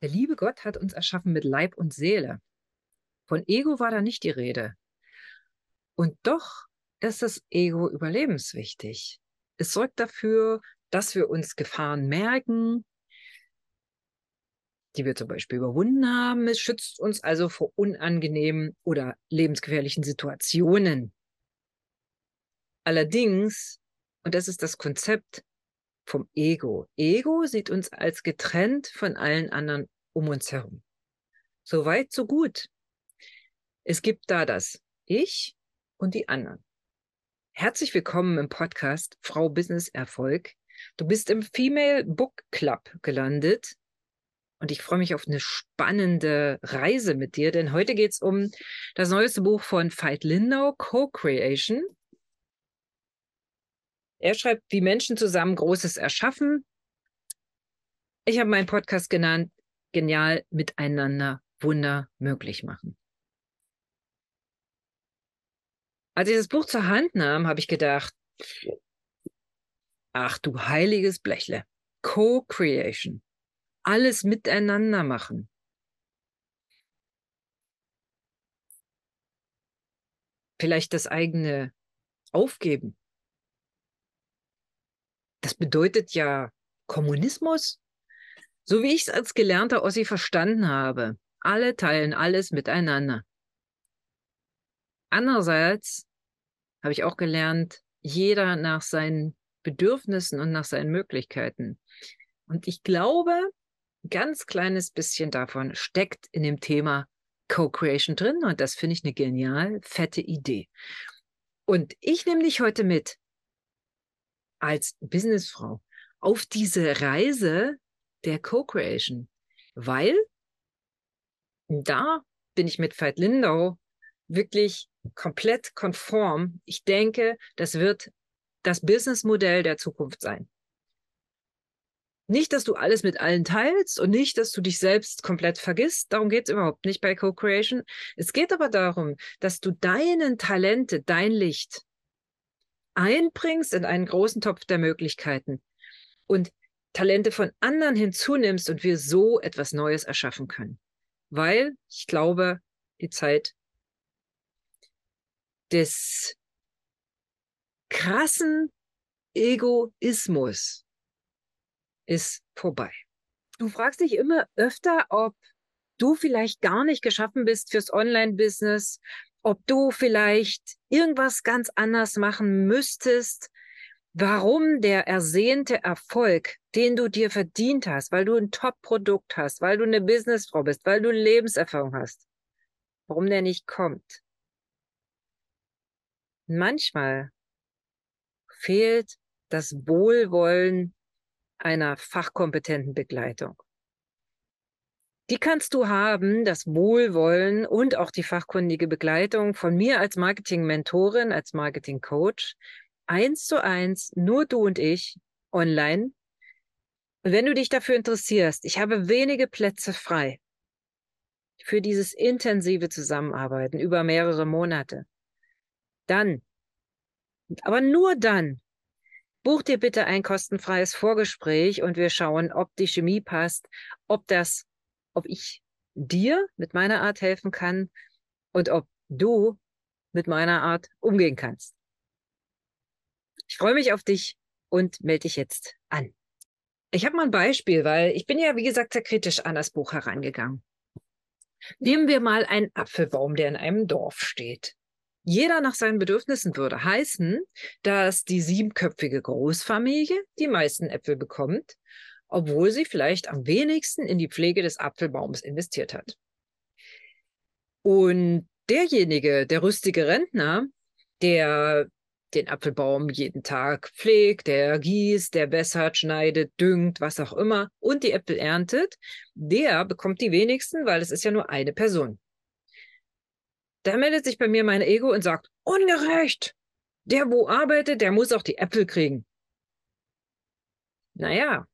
Der liebe Gott hat uns erschaffen mit Leib und Seele. Von Ego war da nicht die Rede. Und doch ist das Ego überlebenswichtig. Es sorgt dafür, dass wir uns Gefahren merken, die wir zum Beispiel überwunden haben. Es schützt uns also vor unangenehmen oder lebensgefährlichen Situationen. Allerdings, und das ist das Konzept vom Ego. Ego sieht uns als getrennt von allen anderen um uns herum. So weit, so gut. Es gibt da das Ich und die anderen. Herzlich willkommen im Podcast Frau Business Erfolg. Du bist im Female Book Club gelandet und ich freue mich auf eine spannende Reise mit dir, denn heute geht es um das neueste Buch von Veit Lindau, Co-Creation. Er schreibt, wie Menschen zusammen Großes erschaffen. Ich habe meinen Podcast genannt, genial miteinander Wunder möglich machen. Als ich das Buch zur Hand nahm, habe ich gedacht, ach du heiliges Blechle, Co-Creation, alles miteinander machen. Vielleicht das eigene aufgeben. Das bedeutet ja Kommunismus. So wie ich es als gelernter Ossi verstanden habe. Alle teilen alles miteinander. Andererseits habe ich auch gelernt, jeder nach seinen Bedürfnissen und nach seinen Möglichkeiten. Und ich glaube, ein ganz kleines bisschen davon steckt in dem Thema Co-Creation drin und das finde ich eine genial fette Idee. Und ich nehme dich heute mit als Businessfrau auf diese Reise der Co-Creation, weil da bin ich mit Veit Lindau wirklich komplett konform. Ich denke, das wird das Businessmodell der Zukunft sein. Nicht, dass du alles mit allen teilst und nicht, dass du dich selbst komplett vergisst. Darum geht es überhaupt nicht bei Co-Creation. Es geht aber darum, dass du deinen Talente, dein Licht einbringst in einen großen Topf der Möglichkeiten und Talente von anderen hinzunimmst und wir so etwas Neues erschaffen können. Weil ich glaube, die Zeit des krassen Egoismus ist vorbei. Du fragst dich immer öfter, ob du vielleicht gar nicht geschaffen bist fürs Online-Business, ob du vielleicht irgendwas ganz anders machen müsstest, warum der ersehnte Erfolg, den du dir verdient hast, weil du ein Top-Produkt hast, weil du eine Businessfrau bist, weil du Lebenserfahrung hast, warum der nicht kommt. Manchmal fehlt das Wohlwollen einer fachkompetenten Begleitung. Die kannst du haben, das Wohlwollen und auch die fachkundige Begleitung von mir als Marketing-Mentorin, als Marketing-Coach, eins zu eins, nur du und ich, online. Und wenn du dich dafür interessierst, ich habe wenige Plätze frei für dieses intensive Zusammenarbeiten über mehrere Monate. Dann, aber nur dann, buch dir bitte ein kostenfreies Vorgespräch und wir schauen, ob die Chemie passt, ob das, ob ich dir mit meiner Art helfen kann und ob du mit meiner Art umgehen kannst. Ich freue mich auf dich und melde dich jetzt an. Ich habe mal ein Beispiel, weil ich bin ja, wie gesagt, sehr kritisch an das Buch herangegangen. Nehmen wir mal einen Apfelbaum, der in einem Dorf steht. Jeder nach seinen Bedürfnissen würde heißen, dass die siebenköpfige Großfamilie die meisten Äpfel bekommt, obwohl sie vielleicht am wenigsten in die Pflege des Apfelbaums investiert hat. Und derjenige, der rüstige Rentner, der den Apfelbaum jeden Tag pflegt, der gießt, der bessert, schneidet, düngt, was auch immer und die Äpfel erntet, der bekommt die wenigsten, weil es ist ja nur eine Person. Da meldet sich bei mir mein Ego und sagt, ungerecht! Der, wo arbeitet, der muss auch die Äpfel kriegen. Naja.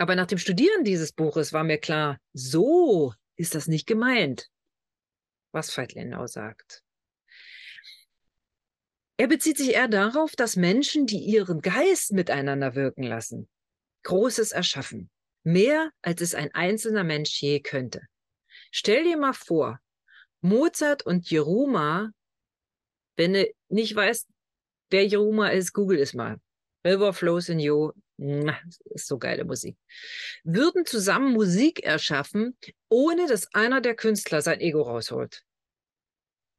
Aber nach dem Studieren dieses Buches war mir klar, so ist das nicht gemeint, was Veit Lindau sagt. Er bezieht sich eher darauf, dass Menschen, die ihren Geist miteinander wirken lassen, Großes erschaffen. Mehr, als es ein einzelner Mensch je könnte. Stell dir mal vor, Mozart und Jeruma, wenn du nicht weißt, wer Jeruma ist, google es mal. River Flows in You, ist so geile Musik. Würden zusammen Musik erschaffen, ohne dass einer der Künstler sein Ego rausholt.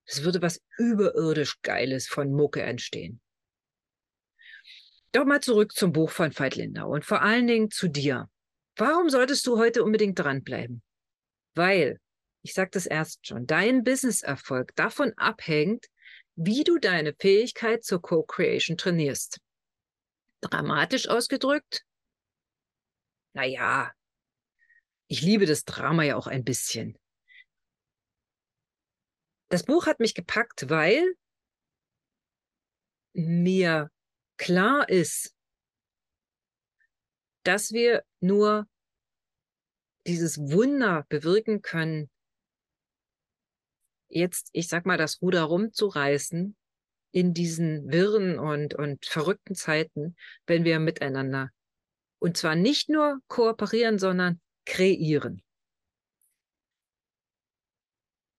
Es würde was überirdisch Geiles von Mucke entstehen. Doch mal zurück zum Buch von Veit Lindau und vor allen Dingen zu dir. Warum solltest du heute unbedingt dranbleiben? Weil, ich sage das erst schon, dein Businesserfolg davon abhängt, wie du deine Fähigkeit zur Co-Creation trainierst. Dramatisch ausgedrückt? Naja, ich liebe das Drama ja auch ein bisschen. Das Buch hat mich gepackt, weil mir klar ist, dass wir nur dieses Wunder bewirken können, jetzt, ich sag mal, das Ruder rumzureißen in diesen wirren und, und verrückten Zeiten, wenn wir miteinander und zwar nicht nur kooperieren, sondern kreieren.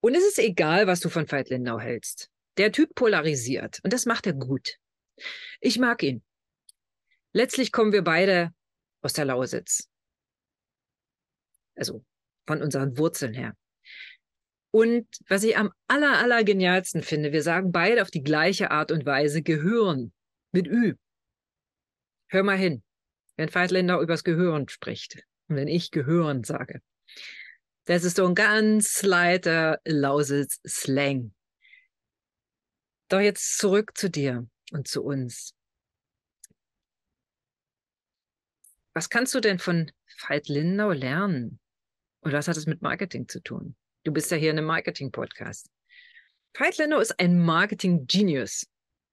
Und es ist egal, was du von Veit Lindau hältst. Der Typ polarisiert und das macht er gut. Ich mag ihn. Letztlich kommen wir beide aus der Lausitz. Also von unseren Wurzeln her. Und was ich am aller, aller genialsten finde, wir sagen beide auf die gleiche Art und Weise Gehören mit Ü. Hör mal hin, wenn Veit Lindau übers Gehören spricht und wenn ich Gehören sage. Das ist so ein ganz leiter Lausitz-Slang. Doch jetzt zurück zu dir und zu uns. Was kannst du denn von Veit Lindau lernen? Und was hat es mit Marketing zu tun? Du bist ja hier in einem Marketing-Podcast. Veit Lindau ist ein Marketing-Genius.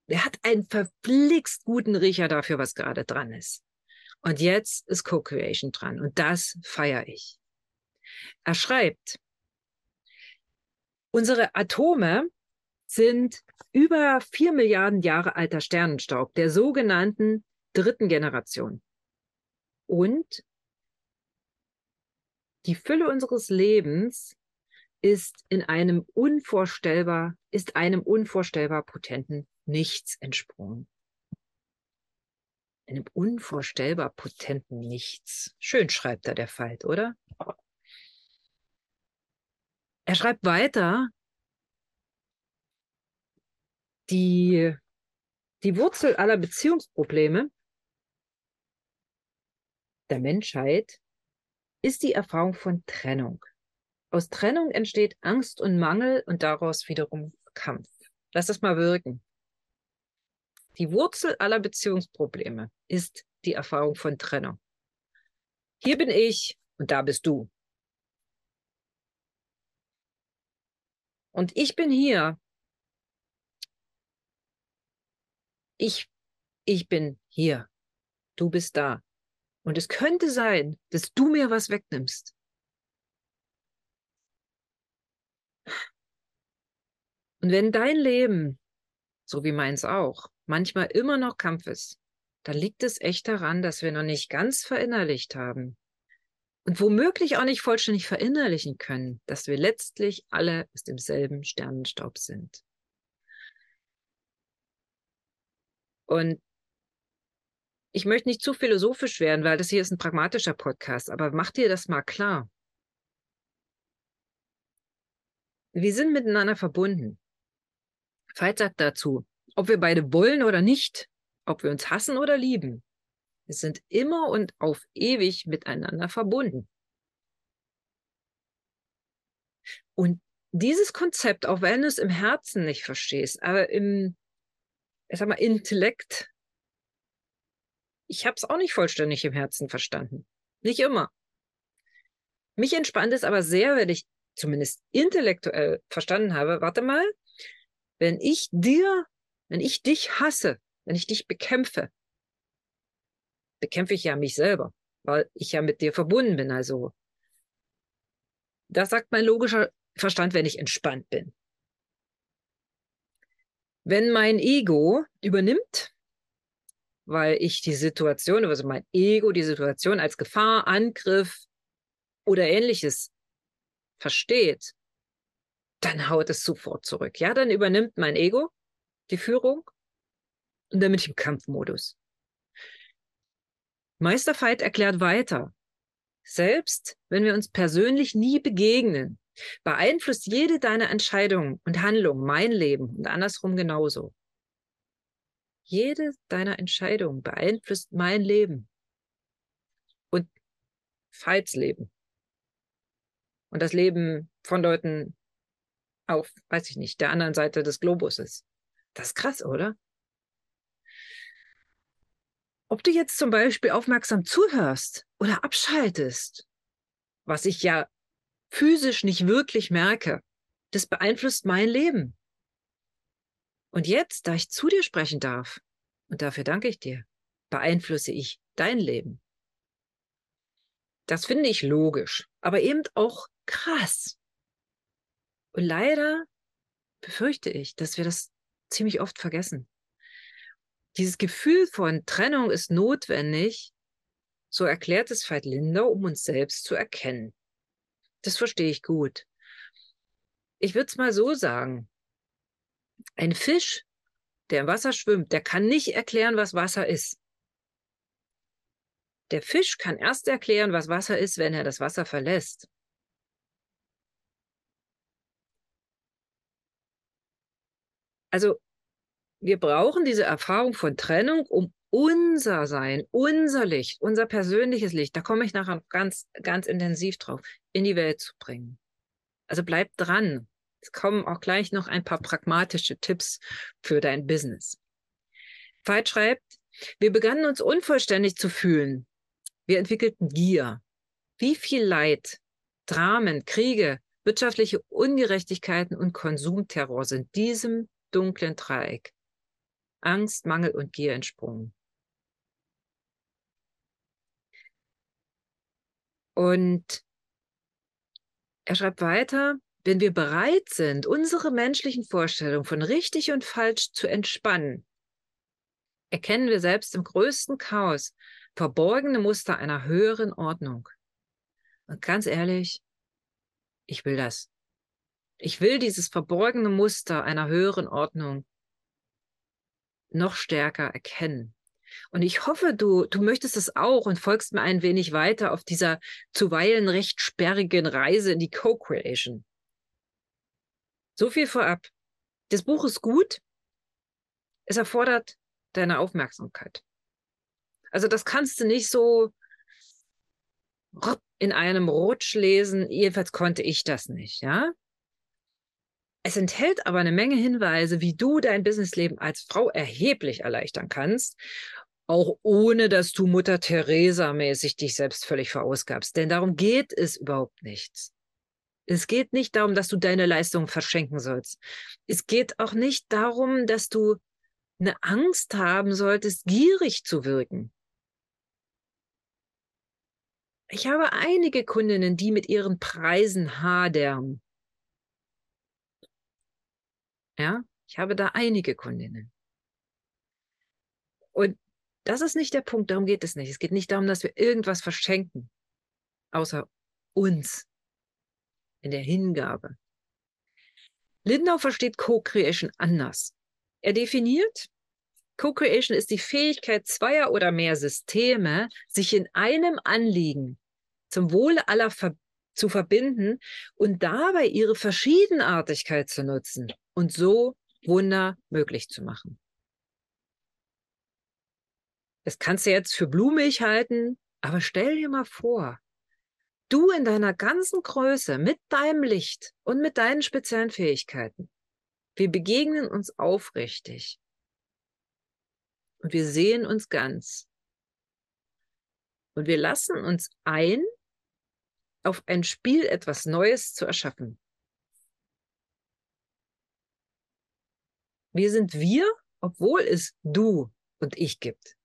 Er hat einen verflixt guten Riecher dafür, was gerade dran ist. Und jetzt ist Co-Creation dran. Und das feiere ich. Er schreibt, unsere Atome sind über vier Milliarden Jahre alter Sternenstaub der sogenannten dritten Generation. Und die Fülle unseres Lebens ist in einem unvorstellbar, ist einem unvorstellbar potenten Nichts entsprungen. Einem unvorstellbar potenten Nichts. Schön schreibt da der Falk, oder? Er schreibt weiter, die, die Wurzel aller Beziehungsprobleme der Menschheit ist die Erfahrung von Trennung. Aus Trennung entsteht Angst und Mangel und daraus wiederum Kampf. Lass das mal wirken. Die Wurzel aller Beziehungsprobleme ist die Erfahrung von Trennung. Hier bin ich und da bist du. Und ich bin hier. Ich, ich bin hier. Du bist da. Und es könnte sein, dass du mir was wegnimmst. Und wenn dein Leben, so wie meins auch, manchmal immer noch Kampf ist, dann liegt es echt daran, dass wir noch nicht ganz verinnerlicht haben, und womöglich auch nicht vollständig verinnerlichen können, dass wir letztlich alle aus demselben Sternenstaub sind. Und ich möchte nicht zu philosophisch werden, weil das hier ist ein pragmatischer Podcast, aber mach dir das mal klar. Wir sind miteinander verbunden. Sagt dazu, ob wir beide wollen oder nicht, ob wir uns hassen oder lieben, wir sind immer und auf ewig miteinander verbunden. Und dieses Konzept, auch wenn du es im Herzen nicht verstehst, aber im, ich sag mal, Intellekt, ich habe es auch nicht vollständig im Herzen verstanden. Nicht immer. Mich entspannt es aber sehr, wenn ich zumindest intellektuell verstanden habe, warte mal, wenn ich dir, wenn ich dich hasse, wenn ich dich bekämpfe, bekämpfe ich ja mich selber, weil ich ja mit dir verbunden bin. Also, das sagt mein logischer Verstand, wenn ich entspannt bin. Wenn mein Ego übernimmt, weil ich die Situation, also mein Ego, die Situation als Gefahr, Angriff oder ähnliches versteht, dann haut es sofort zurück. Ja, dann übernimmt mein Ego die Führung und dann bin ich im Kampfmodus. Meister Veit erklärt weiter, selbst wenn wir uns persönlich nie begegnen, beeinflusst jede deiner Entscheidungen und Handlungen mein Leben und andersrum genauso. Jede deiner Entscheidungen beeinflusst mein Leben und Veits Leben. Und das Leben von Leuten auf, weiß ich nicht, der anderen Seite des Globuses. Das ist krass, oder? Ob du jetzt zum Beispiel aufmerksam zuhörst oder abschaltest, was ich ja physisch nicht wirklich merke, das beeinflusst mein Leben. Und jetzt, da ich zu dir sprechen darf, und dafür danke ich dir, beeinflusse ich dein Leben. Das finde ich logisch, aber eben auch krass. Und leider befürchte ich, dass wir das ziemlich oft vergessen. Dieses Gefühl von Trennung ist notwendig, so erklärt es Veit Linder, um uns selbst zu erkennen. Das verstehe ich gut. Ich würde es mal so sagen. Ein Fisch, der im Wasser schwimmt, der kann nicht erklären, was Wasser ist. Der Fisch kann erst erklären, was Wasser ist, wenn er das Wasser verlässt. Also wir brauchen diese Erfahrung von Trennung, um unser Sein, unser Licht, unser persönliches Licht, da komme ich nachher ganz, ganz intensiv drauf, in die Welt zu bringen. Also bleib dran. Es kommen auch gleich noch ein paar pragmatische Tipps für dein Business. Veit schreibt, wir begannen uns unvollständig zu fühlen. Wir entwickelten Gier. Wie viel Leid, Dramen, Kriege, wirtschaftliche Ungerechtigkeiten und Konsumterror sind diesem dunklen Dreieck Angst, Mangel und Gier entsprungen. Und er schreibt weiter, wenn wir bereit sind, unsere menschlichen Vorstellungen von richtig und falsch zu entspannen, erkennen wir selbst im größten Chaos verborgene Muster einer höheren Ordnung. Und ganz ehrlich, ich will das. Ich will dieses verborgene Muster einer höheren Ordnung noch stärker erkennen. Und ich hoffe, du, du möchtest es auch und folgst mir ein wenig weiter auf dieser zuweilen recht sperrigen Reise in die Co-Creation. So viel vorab. Das Buch ist gut. Es erfordert deine Aufmerksamkeit. Also das kannst du nicht so in einem Rutsch lesen. Jedenfalls konnte ich das nicht, ja. Es enthält aber eine Menge Hinweise, wie du dein Businessleben als Frau erheblich erleichtern kannst, auch ohne dass du Mutter Teresa mäßig dich selbst völlig verausgabst. Denn darum geht es überhaupt nichts. Es geht nicht darum, dass du deine Leistung verschenken sollst. Es geht auch nicht darum, dass du eine Angst haben solltest, gierig zu wirken. Ich habe einige Kundinnen, die mit ihren Preisen hadern. Ja, ich habe da einige Kundinnen. Und das ist nicht der Punkt, darum geht es nicht. Es geht nicht darum, dass wir irgendwas verschenken, außer uns in der Hingabe. Lindau versteht Co-Creation anders. Er definiert, Co-Creation ist die Fähigkeit zweier oder mehr Systeme, sich in einem Anliegen zum Wohle aller ver zu verbinden und dabei ihre Verschiedenartigkeit zu nutzen und so Wunder möglich zu machen. Das kannst du jetzt für blumig halten, aber stell dir mal vor, du in deiner ganzen Größe, mit deinem Licht und mit deinen speziellen Fähigkeiten. Wir begegnen uns aufrichtig. Und wir sehen uns ganz. Und wir lassen uns ein, auf ein Spiel etwas Neues zu erschaffen. Wir sind wir, obwohl es du und ich gibt.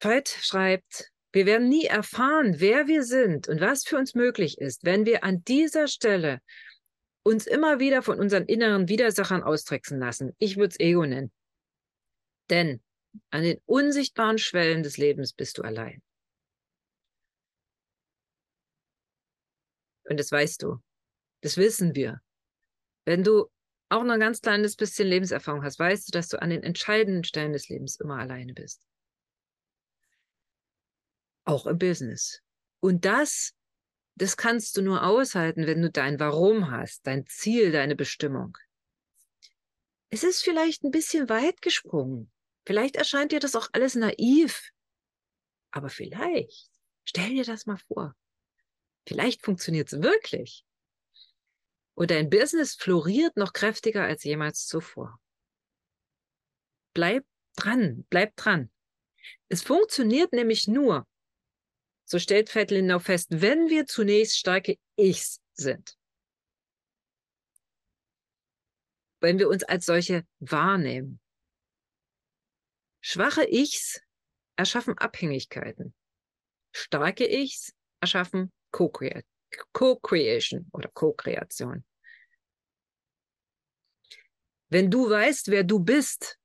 Veit schreibt, wir werden nie erfahren, wer wir sind und was für uns möglich ist, wenn wir an dieser Stelle uns immer wieder von unseren inneren Widersachern austricksen lassen. Ich würde es Ego nennen. Denn an den unsichtbaren Schwellen des Lebens bist du allein. Und das weißt du. Das wissen wir. Wenn du auch noch ein ganz kleines bisschen Lebenserfahrung hast, weißt du, dass du an den entscheidenden Stellen des Lebens immer alleine bist. Auch im Business. Und das, das kannst du nur aushalten, wenn du dein Warum hast, dein Ziel, deine Bestimmung. Es ist vielleicht ein bisschen weit gesprungen. Vielleicht erscheint dir das auch alles naiv. Aber vielleicht, stell dir das mal vor. Vielleicht funktioniert es wirklich. Und dein Business floriert noch kräftiger als jemals zuvor. Bleib dran, bleib dran. Es funktioniert nämlich nur, so stellt Fettlinau fest, wenn wir zunächst starke Ichs sind. Wenn wir uns als solche wahrnehmen. Schwache Ichs erschaffen Abhängigkeiten. Starke Ichs erschaffen Co-Creation oder Co-Kreation. Wenn du weißt, wer du bist,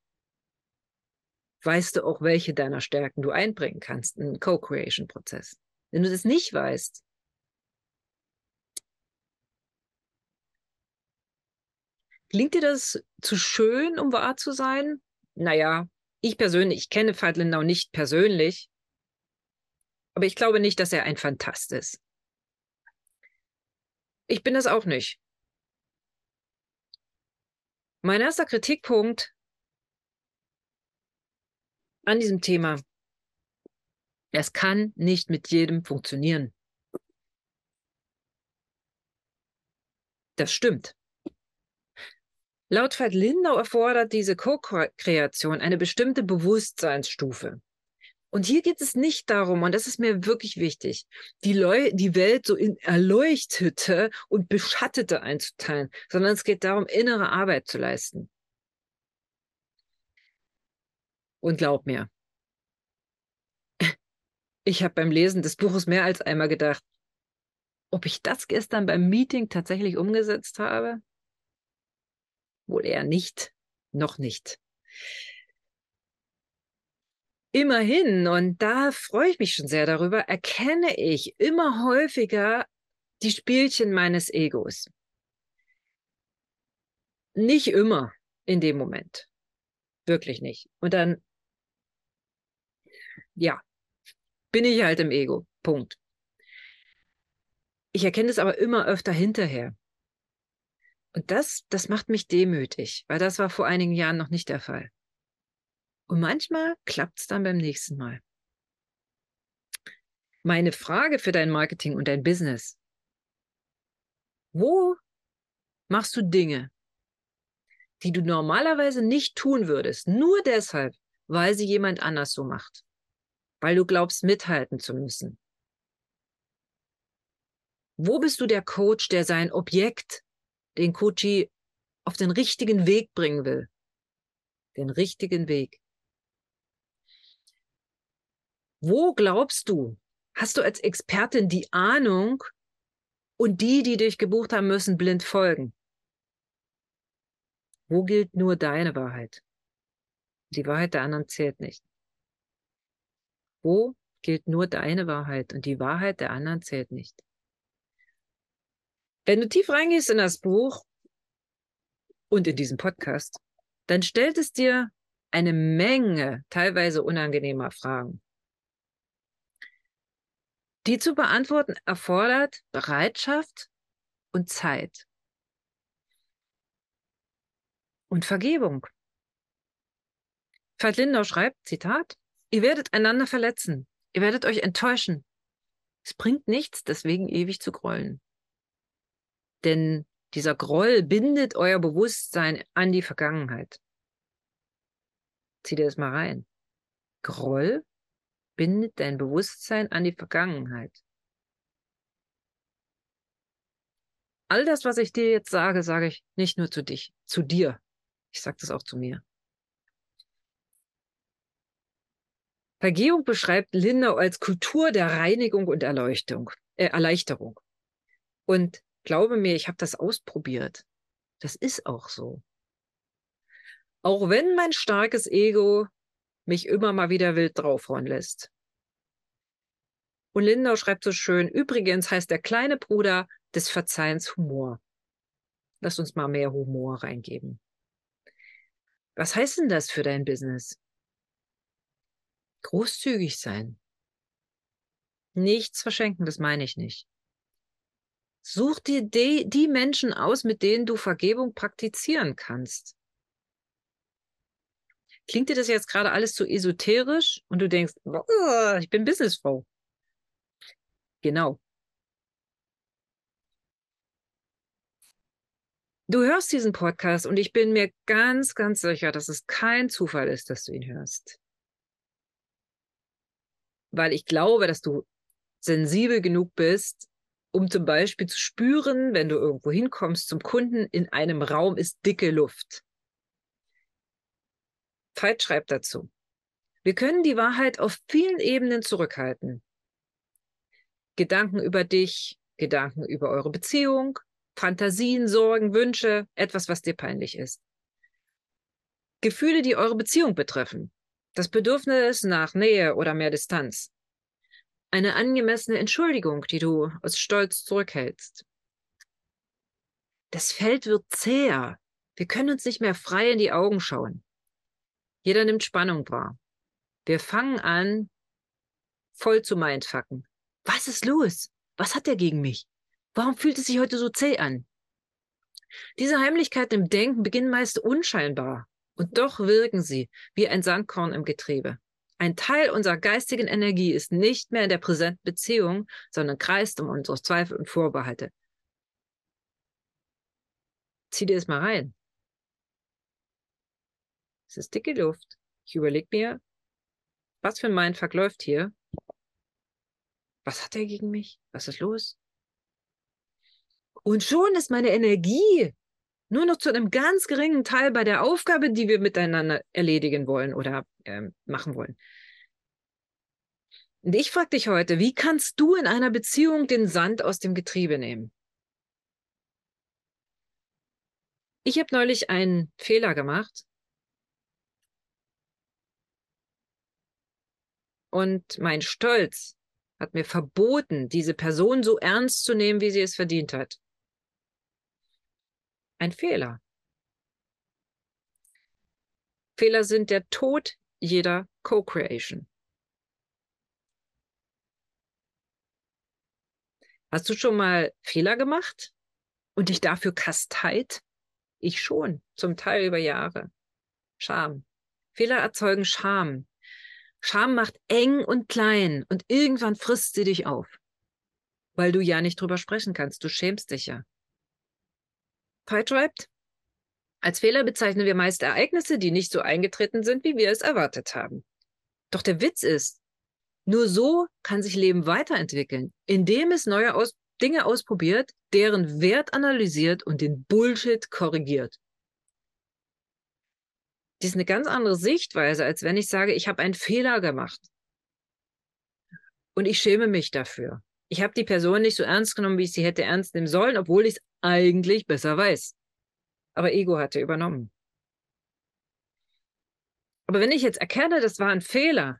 weißt du auch, welche deiner Stärken du einbringen kannst in Co-Creation-Prozess. Wenn du das nicht weißt, klingt dir das zu schön, um wahr zu sein? Naja, ich persönlich, ich kenne Veit nicht persönlich, aber ich glaube nicht, dass er ein Fantast ist. Ich bin das auch nicht. Mein erster Kritikpunkt an diesem Thema. Es kann nicht mit jedem funktionieren. Das stimmt. Laut Veit Lindau erfordert diese Co-Kreation eine bestimmte Bewusstseinsstufe. Und hier geht es nicht darum, und das ist mir wirklich wichtig, die, Leu die Welt so in erleuchtete und beschattete einzuteilen, sondern es geht darum, innere Arbeit zu leisten. Und glaub mir, ich habe beim Lesen des Buches mehr als einmal gedacht, ob ich das gestern beim Meeting tatsächlich umgesetzt habe? Wohl eher nicht, noch nicht. Immerhin, und da freue ich mich schon sehr darüber, erkenne ich immer häufiger die Spielchen meines Egos. Nicht immer in dem Moment. Wirklich nicht. Und dann ja, bin ich halt im Ego. Punkt. Ich erkenne es aber immer öfter hinterher. Und das, das macht mich demütig, weil das war vor einigen Jahren noch nicht der Fall. Und manchmal klappt es dann beim nächsten Mal. Meine Frage für dein Marketing und dein Business. Wo machst du Dinge, die du normalerweise nicht tun würdest, nur deshalb, weil sie jemand anders so macht? weil du glaubst, mithalten zu müssen? Wo bist du der Coach, der sein Objekt, den Coachie, auf den richtigen Weg bringen will? Den richtigen Weg. Wo glaubst du, hast du als Expertin die Ahnung und die, die dich gebucht haben, müssen blind folgen? Wo gilt nur deine Wahrheit? Die Wahrheit der anderen zählt nicht. Wo gilt nur deine Wahrheit und die Wahrheit der anderen zählt nicht. Wenn du tief reingehst in das Buch und in diesen Podcast, dann stellt es dir eine Menge teilweise unangenehmer Fragen. Die zu beantworten erfordert Bereitschaft und Zeit. Und Vergebung. Veit Lindau schreibt, Zitat, Ihr werdet einander verletzen. Ihr werdet euch enttäuschen. Es bringt nichts, deswegen ewig zu grollen. Denn dieser Groll bindet euer Bewusstsein an die Vergangenheit. Zieh dir das mal rein. Groll bindet dein Bewusstsein an die Vergangenheit. All das, was ich dir jetzt sage, sage ich nicht nur zu dich, zu dir. Ich sage das auch zu mir. Vergehung beschreibt Lindau als Kultur der Reinigung und Erleuchtung, äh, Erleichterung. Und Glaube mir, ich habe das ausprobiert. Das ist auch so. Auch wenn mein starkes Ego mich immer mal wieder wild draufhauen lässt. Und Lindau schreibt so schön, übrigens heißt der kleine Bruder des Verzeihens Humor. Lass uns mal mehr Humor reingeben. Was heißt denn das für dein Business? Großzügig sein. Nichts verschenken, das meine ich nicht. Such dir die, die Menschen aus, mit denen du Vergebung praktizieren kannst. Klingt dir das jetzt gerade alles zu esoterisch und du denkst, ich bin Businessfrau? Genau. Du hörst diesen Podcast und ich bin mir ganz, ganz sicher, dass es kein Zufall ist, dass du ihn hörst. Weil ich glaube, dass du sensibel genug bist, um zum Beispiel zu spüren, wenn du irgendwo hinkommst zum Kunden, in einem Raum ist dicke Luft. Veit schreibt dazu. Wir können die Wahrheit auf vielen Ebenen zurückhalten. Gedanken über dich, Gedanken über eure Beziehung, Fantasien, Sorgen, Wünsche, etwas, was dir peinlich ist. Gefühle, die eure Beziehung betreffen. Das Bedürfnis nach Nähe oder mehr Distanz. Eine angemessene Entschuldigung, die du aus Stolz zurückhältst. Das Feld wird zäher. Wir können uns nicht mehr frei in die Augen schauen. Jeder nimmt Spannung wahr. Wir fangen an, voll zu mindfucken. Was ist los? Was hat er gegen mich? Warum fühlt es sich heute so zäh an? Diese Heimlichkeiten im Denken beginnen meist unscheinbar und doch wirken sie wie ein Sandkorn im Getriebe. Ein Teil unserer geistigen Energie ist nicht mehr in der präsenten Beziehung, sondern kreist um unsere Zweifel und Vorbehalte. Zieh dir das mal rein. Es ist dicke Luft. Ich überlege mir, was für ein Mindfuck läuft hier was hat er gegen mich? Was ist los? Und schon ist meine Energie nur noch zu einem ganz geringen Teil bei der Aufgabe, die wir miteinander erledigen wollen oder äh, machen wollen. Und ich frage dich heute, wie kannst du in einer Beziehung den Sand aus dem Getriebe nehmen? Ich habe neulich einen Fehler gemacht. Und mein Stolz hat mir verboten, diese Person so ernst zu nehmen, wie sie es verdient hat. Ein Fehler. Fehler sind der Tod jeder Co-Creation. Hast du schon mal Fehler gemacht und dich dafür kasteit? Ich schon, zum Teil über Jahre. Scham. Fehler erzeugen Scham. Scham macht eng und klein und irgendwann frisst sie dich auf, weil du ja nicht drüber sprechen kannst. Du schämst dich ja. Schreibt, als Fehler bezeichnen wir meist Ereignisse, die nicht so eingetreten sind, wie wir es erwartet haben. Doch der Witz ist, nur so kann sich Leben weiterentwickeln, indem es neue Aus Dinge ausprobiert, deren Wert analysiert und den Bullshit korrigiert. Die ist eine ganz andere Sichtweise, als wenn ich sage, ich habe einen Fehler gemacht. Und ich schäme mich dafür. Ich habe die Person nicht so ernst genommen, wie ich sie hätte ernst nehmen sollen, obwohl ich es eigentlich besser weiß. Aber Ego hatte übernommen. Aber wenn ich jetzt erkenne, das war ein Fehler,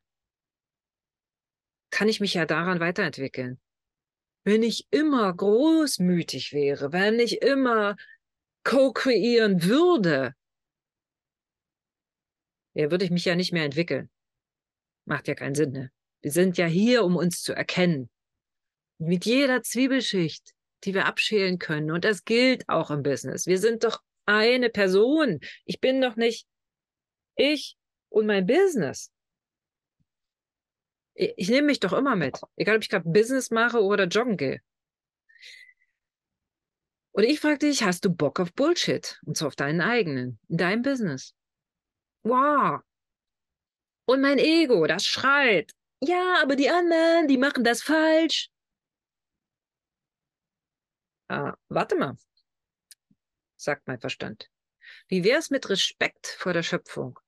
kann ich mich ja daran weiterentwickeln. Wenn ich immer großmütig wäre, wenn ich immer co-kreieren würde, ja, würde ich mich ja nicht mehr entwickeln. Macht ja keinen Sinn, ne? Wir sind ja hier, um uns zu erkennen. Mit jeder Zwiebelschicht, die wir abschälen können. Und das gilt auch im Business. Wir sind doch eine Person. Ich bin doch nicht ich und mein Business. Ich, ich nehme mich doch immer mit. Egal, ob ich gerade Business mache oder joggen gehe. Und ich frage dich, hast du Bock auf Bullshit? Und zwar auf deinen eigenen, in deinem Business wow. Und mein Ego, das schreit. Ja, aber die anderen, die machen das falsch. Ah, warte mal, sagt mein Verstand. Wie wär's mit Respekt vor der Schöpfung?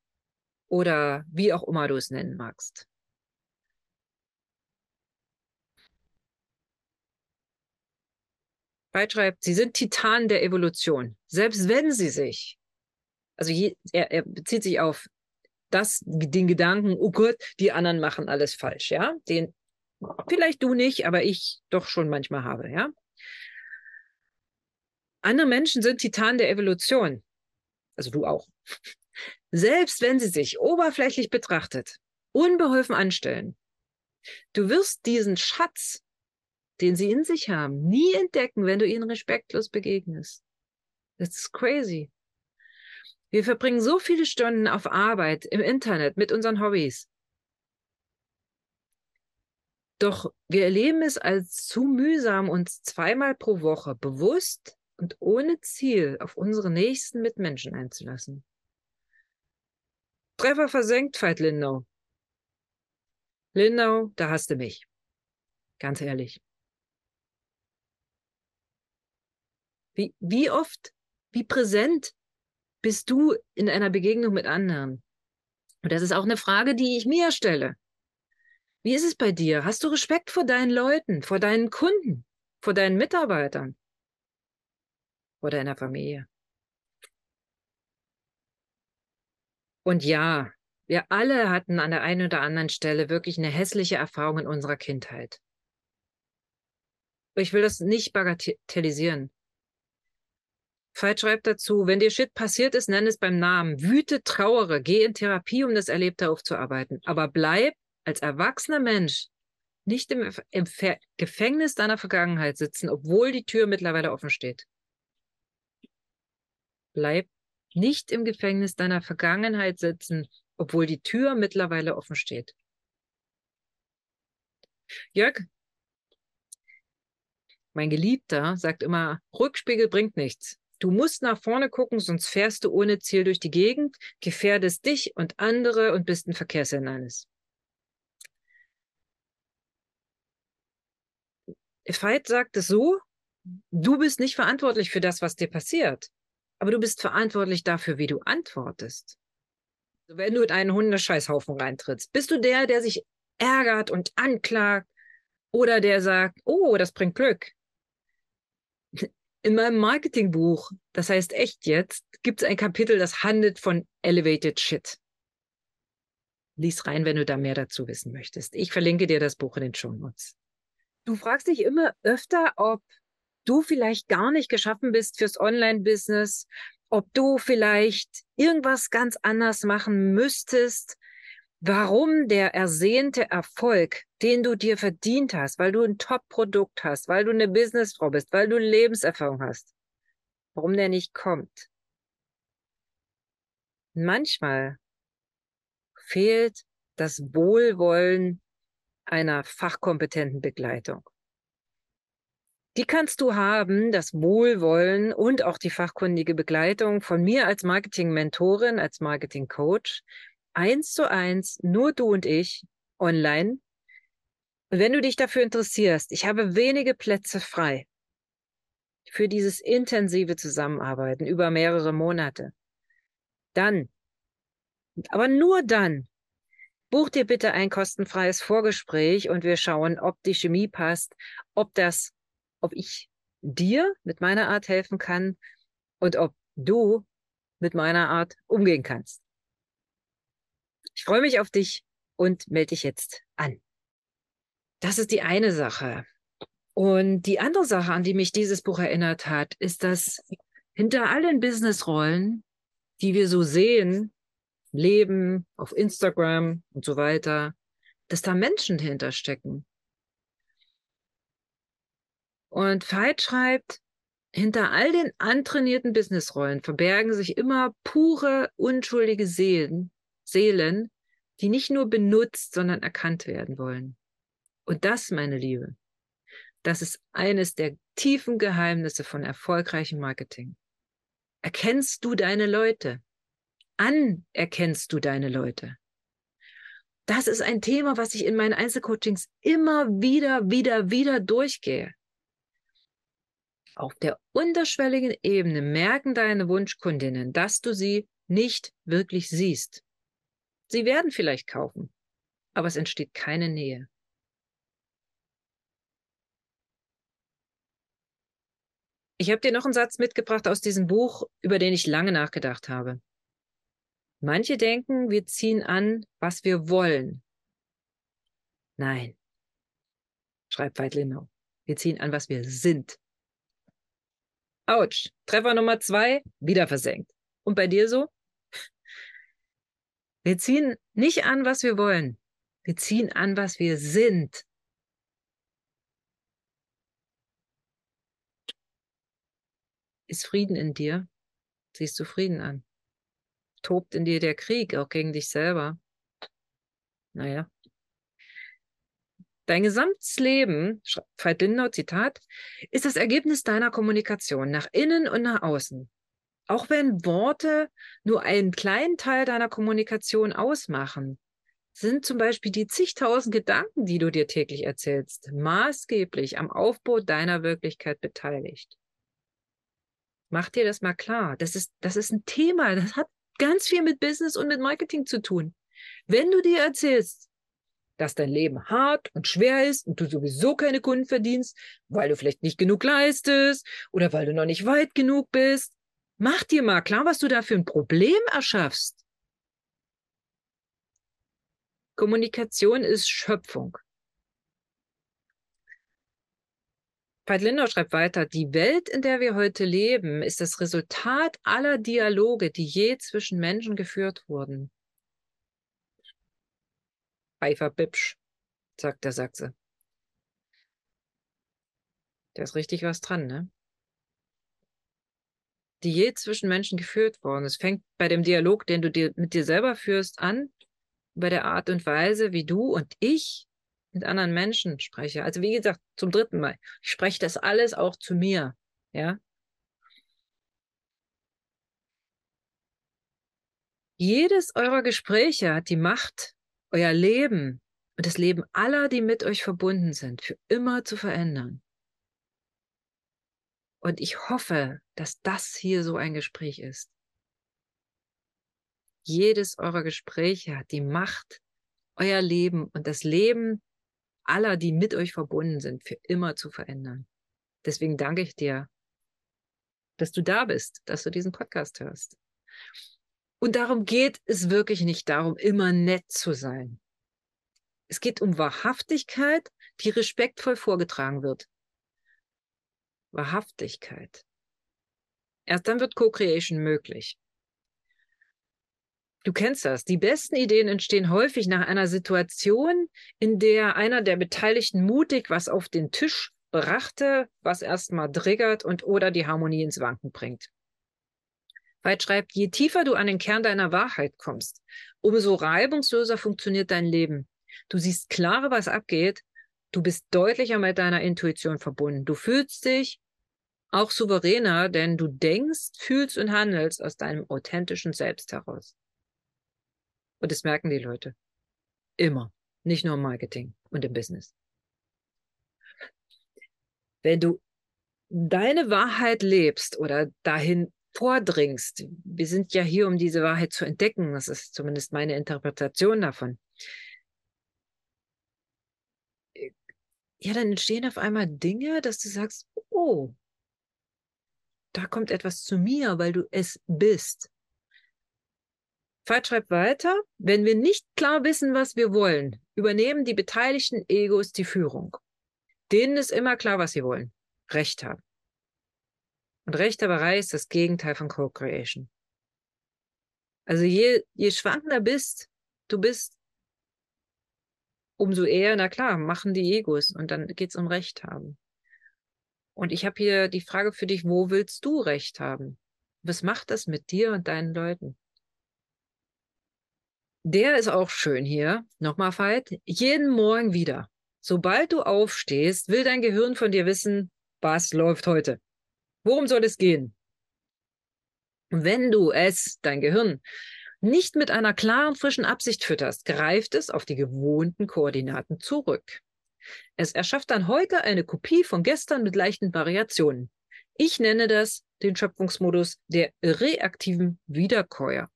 Oder wie auch immer du es nennen magst. Schreibt, sie sind Titanen der Evolution. Selbst wenn sie sich, also je, er, er bezieht sich auf das, den Gedanken, oh Gott, die anderen machen alles falsch, ja, den vielleicht du nicht, aber ich doch schon manchmal habe, ja. Andere Menschen sind Titanen der Evolution. Also du auch. Selbst wenn sie sich oberflächlich betrachtet unbeholfen anstellen, du wirst diesen Schatz, den sie in sich haben, nie entdecken, wenn du ihnen respektlos begegnest. Das ist crazy. Wir verbringen so viele Stunden auf Arbeit, im Internet, mit unseren Hobbys. Doch wir erleben es als zu mühsam, uns zweimal pro Woche bewusst und ohne Ziel auf unsere nächsten Mitmenschen einzulassen. Treffer versenkt, Veit Lindau. Lindau, da hast du mich. Ganz ehrlich. Wie, wie oft, wie präsent bist du in einer Begegnung mit anderen? Und das ist auch eine Frage, die ich mir stelle. Wie ist es bei dir? Hast du Respekt vor deinen Leuten, vor deinen Kunden, vor deinen Mitarbeitern, vor deiner Familie? Und ja, wir alle hatten an der einen oder anderen Stelle wirklich eine hässliche Erfahrung in unserer Kindheit. Ich will das nicht bagatellisieren. Veit schreibt dazu, wenn dir Shit passiert ist, nenn es beim Namen. Wüte, trauere, geh in Therapie, um das Erlebte aufzuarbeiten. Aber bleib als erwachsener Mensch nicht im, im Gefängnis deiner Vergangenheit sitzen, obwohl die Tür mittlerweile offen steht. Bleib nicht im Gefängnis deiner Vergangenheit sitzen, obwohl die Tür mittlerweile offen steht. Jörg, mein Geliebter, sagt immer, Rückspiegel bringt nichts. Du musst nach vorne gucken, sonst fährst du ohne Ziel durch die Gegend, gefährdest dich und andere und bist ein Verkehrshindernis. Veit sagt es so, du bist nicht verantwortlich für das, was dir passiert, aber du bist verantwortlich dafür, wie du antwortest. Wenn du in einen Hundescheißhaufen reintrittst, bist du der, der sich ärgert und anklagt oder der sagt, oh, das bringt Glück in meinem Marketingbuch, das heißt echt jetzt, gibt es ein Kapitel, das handelt von Elevated Shit. Lies rein, wenn du da mehr dazu wissen möchtest. Ich verlinke dir das Buch in den Show Notes. Du fragst dich immer öfter, ob du vielleicht gar nicht geschaffen bist fürs Online-Business, ob du vielleicht irgendwas ganz anders machen müsstest, warum der ersehnte Erfolg, den du dir verdient hast, weil du ein Top-Produkt hast, weil du eine Businessfrau bist, weil du Lebenserfahrung hast, warum der nicht kommt. Manchmal fehlt das Wohlwollen einer fachkompetenten Begleitung. Die kannst du haben, das Wohlwollen und auch die fachkundige Begleitung von mir als Marketing-Mentorin, als Marketing-Coach eins zu eins, nur du und ich, online. Und wenn du dich dafür interessierst, ich habe wenige Plätze frei für dieses intensive Zusammenarbeiten über mehrere Monate. Dann, aber nur dann, buch dir bitte ein kostenfreies Vorgespräch und wir schauen, ob die Chemie passt, ob das, ob ich dir mit meiner Art helfen kann und ob du mit meiner Art umgehen kannst. Ich freue mich auf dich und melde dich jetzt an. Das ist die eine Sache. Und die andere Sache, an die mich dieses Buch erinnert hat, ist, dass hinter allen Businessrollen, die wir so sehen, leben, auf Instagram und so weiter, dass da Menschen hinterstecken. Und Veit schreibt, hinter all den antrainierten Businessrollen verbergen sich immer pure, unschuldige Seelen, Seelen, die nicht nur benutzt, sondern erkannt werden wollen. Und das, meine Liebe, das ist eines der tiefen Geheimnisse von erfolgreichem Marketing. Erkennst du deine Leute? Anerkennst du deine Leute? Das ist ein Thema, was ich in meinen Einzelcoachings immer wieder, wieder, wieder durchgehe. Auf der unterschwelligen Ebene merken deine Wunschkundinnen, dass du sie nicht wirklich siehst. Sie werden vielleicht kaufen, aber es entsteht keine Nähe. Ich habe dir noch einen Satz mitgebracht aus diesem Buch, über den ich lange nachgedacht habe. Manche denken, wir ziehen an, was wir wollen. Nein, schreibt Veit Lindau. Wir ziehen an, was wir sind. Autsch. Treffer Nummer zwei, wieder versenkt. Und bei dir so? Wir ziehen nicht an, was wir wollen. Wir ziehen an, was wir sind. Ist Frieden in dir? Siehst du Frieden an? Tobt in dir der Krieg, auch gegen dich selber? Naja. Dein gesamtes Leben, Veit Lindau, Zitat, ist das Ergebnis deiner Kommunikation nach innen und nach außen. Auch wenn Worte nur einen kleinen Teil deiner Kommunikation ausmachen, sind zum Beispiel die zigtausend Gedanken, die du dir täglich erzählst, maßgeblich am Aufbau deiner Wirklichkeit beteiligt. Mach dir das mal klar. Das ist, das ist ein Thema. Das hat ganz viel mit Business und mit Marketing zu tun. Wenn du dir erzählst, dass dein Leben hart und schwer ist und du sowieso keine Kunden verdienst, weil du vielleicht nicht genug leistest oder weil du noch nicht weit genug bist, Mach dir mal klar, was du da für ein Problem erschaffst. Kommunikation ist Schöpfung. Veit Lindau schreibt weiter, die Welt, in der wir heute leben, ist das Resultat aller Dialoge, die je zwischen Menschen geführt wurden. Eifer Bipsch, sagt der Sachse. Da ist richtig was dran, ne? die je zwischen Menschen geführt worden. Es fängt bei dem Dialog, den du dir mit dir selber führst, an, bei der Art und Weise, wie du und ich mit anderen Menschen spreche. Also wie gesagt, zum dritten Mal. Ich spreche das alles auch zu mir. Ja. Jedes eurer Gespräche hat die Macht, euer Leben und das Leben aller, die mit euch verbunden sind, für immer zu verändern. Und ich hoffe, dass das hier so ein Gespräch ist. Jedes eurer Gespräche hat die Macht, euer Leben und das Leben aller, die mit euch verbunden sind, für immer zu verändern. Deswegen danke ich dir, dass du da bist, dass du diesen Podcast hörst. Und darum geht es wirklich nicht darum, immer nett zu sein. Es geht um Wahrhaftigkeit, die respektvoll vorgetragen wird. Wahrhaftigkeit. Erst dann wird Co-Creation möglich. Du kennst das. Die besten Ideen entstehen häufig nach einer Situation, in der einer der Beteiligten mutig was auf den Tisch brachte, was erstmal triggert und oder die Harmonie ins Wanken bringt. Veit schreibt, je tiefer du an den Kern deiner Wahrheit kommst, umso reibungsloser funktioniert dein Leben. Du siehst klarer, was abgeht. Du bist deutlicher mit deiner Intuition verbunden. Du fühlst dich auch souveräner, denn du denkst, fühlst und handelst aus deinem authentischen Selbst heraus. Und das merken die Leute. Immer. Nicht nur im Marketing und im Business. Wenn du deine Wahrheit lebst oder dahin vordringst, wir sind ja hier, um diese Wahrheit zu entdecken, das ist zumindest meine Interpretation davon. Ja, dann entstehen auf einmal Dinge, dass du sagst, oh, da kommt etwas zu mir, weil du es bist. Veit schreibt weiter, wenn wir nicht klar wissen, was wir wollen, übernehmen die beteiligten Egos die Führung. Denen ist immer klar, was sie wollen. Recht haben. Und Rechthaberei ist das Gegenteil von Co-Creation. Also je, je schwankender bist, du bist, umso eher, na klar, machen die Egos und dann geht es um Recht haben. Und ich habe hier die Frage für dich, wo willst du Recht haben? Was macht das mit dir und deinen Leuten? Der ist auch schön hier. Nochmal, Veit. Jeden Morgen wieder. Sobald du aufstehst, will dein Gehirn von dir wissen, was läuft heute? Worum soll es gehen? Wenn du es, dein Gehirn, nicht mit einer klaren, frischen Absicht fütterst, greift es auf die gewohnten Koordinaten zurück. Es erschafft dann heute eine Kopie von gestern mit leichten Variationen. Ich nenne das den Schöpfungsmodus der reaktiven Wiederkäuer.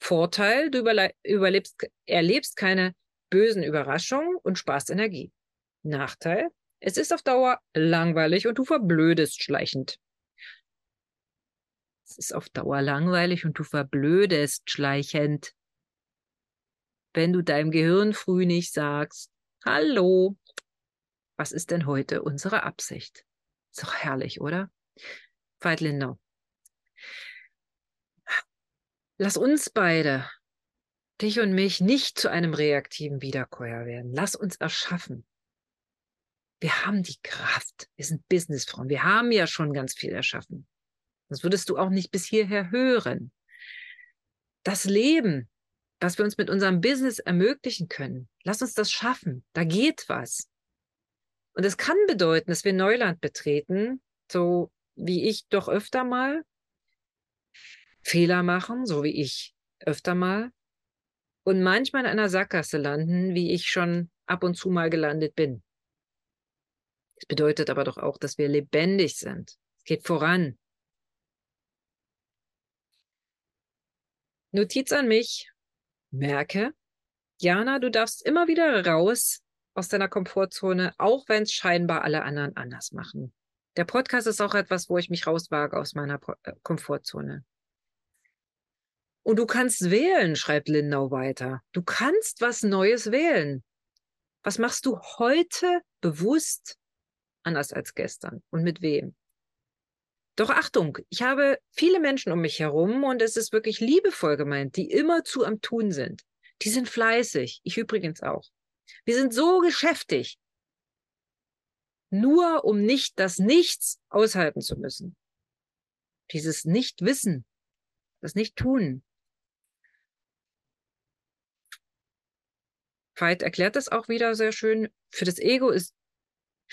Vorteil, du erlebst keine bösen Überraschungen und sparst Energie. Nachteil, Es ist auf Dauer langweilig und du verblödest schleichend. Es ist auf Dauer langweilig und du verblödest schleichend. Wenn du deinem Gehirn früh nicht sagst, hallo, was ist denn heute unsere Absicht? Ist doch herrlich, oder? Veit Lindau. Lass uns beide, dich und mich, nicht zu einem reaktiven Wiederkäuer werden. Lass uns erschaffen. Wir haben die Kraft. Wir sind Businessfrauen. Wir haben ja schon ganz viel erschaffen. Das würdest du auch nicht bis hierher hören. Das Leben, was wir uns mit unserem Business ermöglichen können, lass uns das schaffen. Da geht was. Und es kann bedeuten, dass wir Neuland betreten, so wie ich doch öfter mal Fehler machen, so wie ich öfter mal, und manchmal in einer Sackgasse landen, wie ich schon ab und zu mal gelandet bin. Es bedeutet aber doch auch, dass wir lebendig sind. Es geht voran. Notiz an mich. Merke, Jana, du darfst immer wieder raus aus deiner Komfortzone, auch wenn es scheinbar alle anderen anders machen. Der Podcast ist auch etwas, wo ich mich rauswage aus meiner äh, Komfortzone. Und du kannst wählen, schreibt Lindau weiter. Du kannst was Neues wählen. Was machst du heute bewusst anders als gestern? Und mit wem? Doch Achtung, ich habe viele Menschen um mich herum und es ist wirklich liebevoll gemeint, die immerzu am Tun sind. Die sind fleißig. Ich übrigens auch. Wir sind so geschäftig, nur um nicht das Nichts aushalten zu müssen. Dieses Nichtwissen, das Nicht-Tun. Veit erklärt das auch wieder sehr schön. Für das Ego ist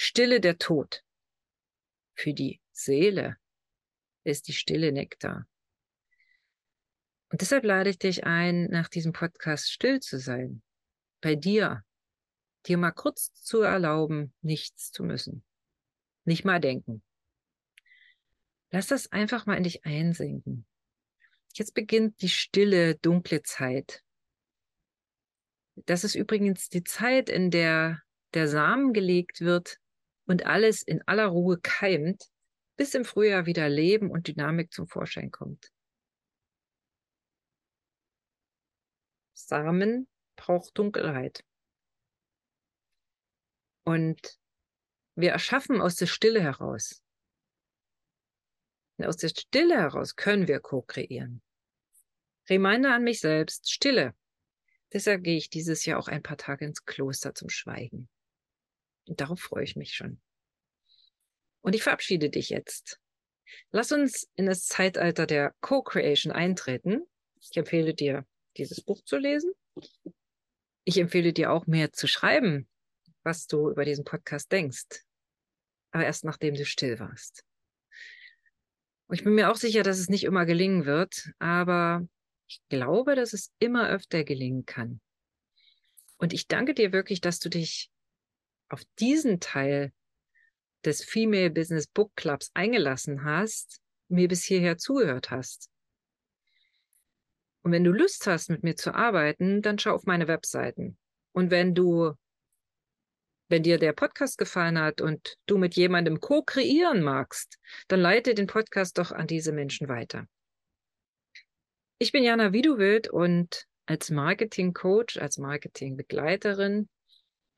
Stille der Tod. Für die Seele ist die Stille Nektar. Und deshalb lade ich dich ein, nach diesem Podcast still zu sein. Bei dir, dir mal kurz zu erlauben, nichts zu müssen. Nicht mal denken. Lass das einfach mal in dich einsinken. Jetzt beginnt die stille, dunkle Zeit. Das ist übrigens die Zeit, in der der Samen gelegt wird und alles in aller Ruhe keimt, bis im Frühjahr wieder Leben und Dynamik zum Vorschein kommt. Samen braucht Dunkelheit. Und wir erschaffen aus der Stille heraus. Und aus der Stille heraus können wir co-kreieren. Reminder an mich selbst, Stille. Deshalb gehe ich dieses Jahr auch ein paar Tage ins Kloster zum Schweigen. Und darauf freue ich mich schon. Und ich verabschiede dich jetzt. Lass uns in das Zeitalter der Co-Creation eintreten. Ich empfehle dir, dieses Buch zu lesen. Ich empfehle dir auch mehr zu schreiben was du über diesen Podcast denkst. Aber erst nachdem du still warst. Und ich bin mir auch sicher, dass es nicht immer gelingen wird, aber ich glaube, dass es immer öfter gelingen kann. Und ich danke dir wirklich, dass du dich auf diesen Teil des Female Business Book Clubs eingelassen hast, mir bis hierher zugehört hast. Und wenn du Lust hast, mit mir zu arbeiten, dann schau auf meine Webseiten. Und wenn du wenn dir der Podcast gefallen hat und du mit jemandem co-kreieren magst, dann leite den Podcast doch an diese Menschen weiter. Ich bin Jana Widuwild und als Marketing-Coach, als Marketing-Begleiterin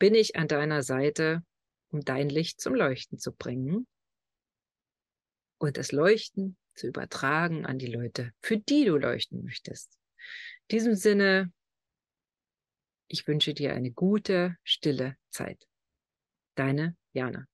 bin ich an deiner Seite, um dein Licht zum Leuchten zu bringen und das Leuchten zu übertragen an die Leute, für die du leuchten möchtest. In diesem Sinne, ich wünsche dir eine gute, stille Zeit. Deine Jana.